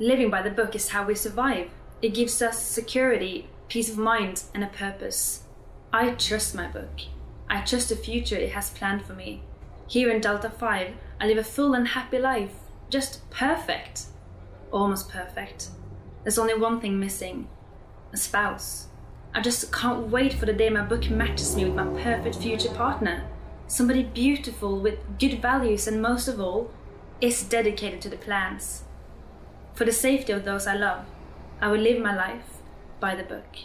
Living by the book is how we survive. It gives us security, peace of mind, and a purpose. I trust my book. I trust the future it has planned for me. Here in Delta 5, I live a full and happy life. Just perfect. Almost perfect. There's only one thing missing a spouse. I just can't wait for the day my book matches me with my perfect future partner. Somebody beautiful with good values and most of all, is dedicated to the plans. For the safety of those I love, I will live my life by the book.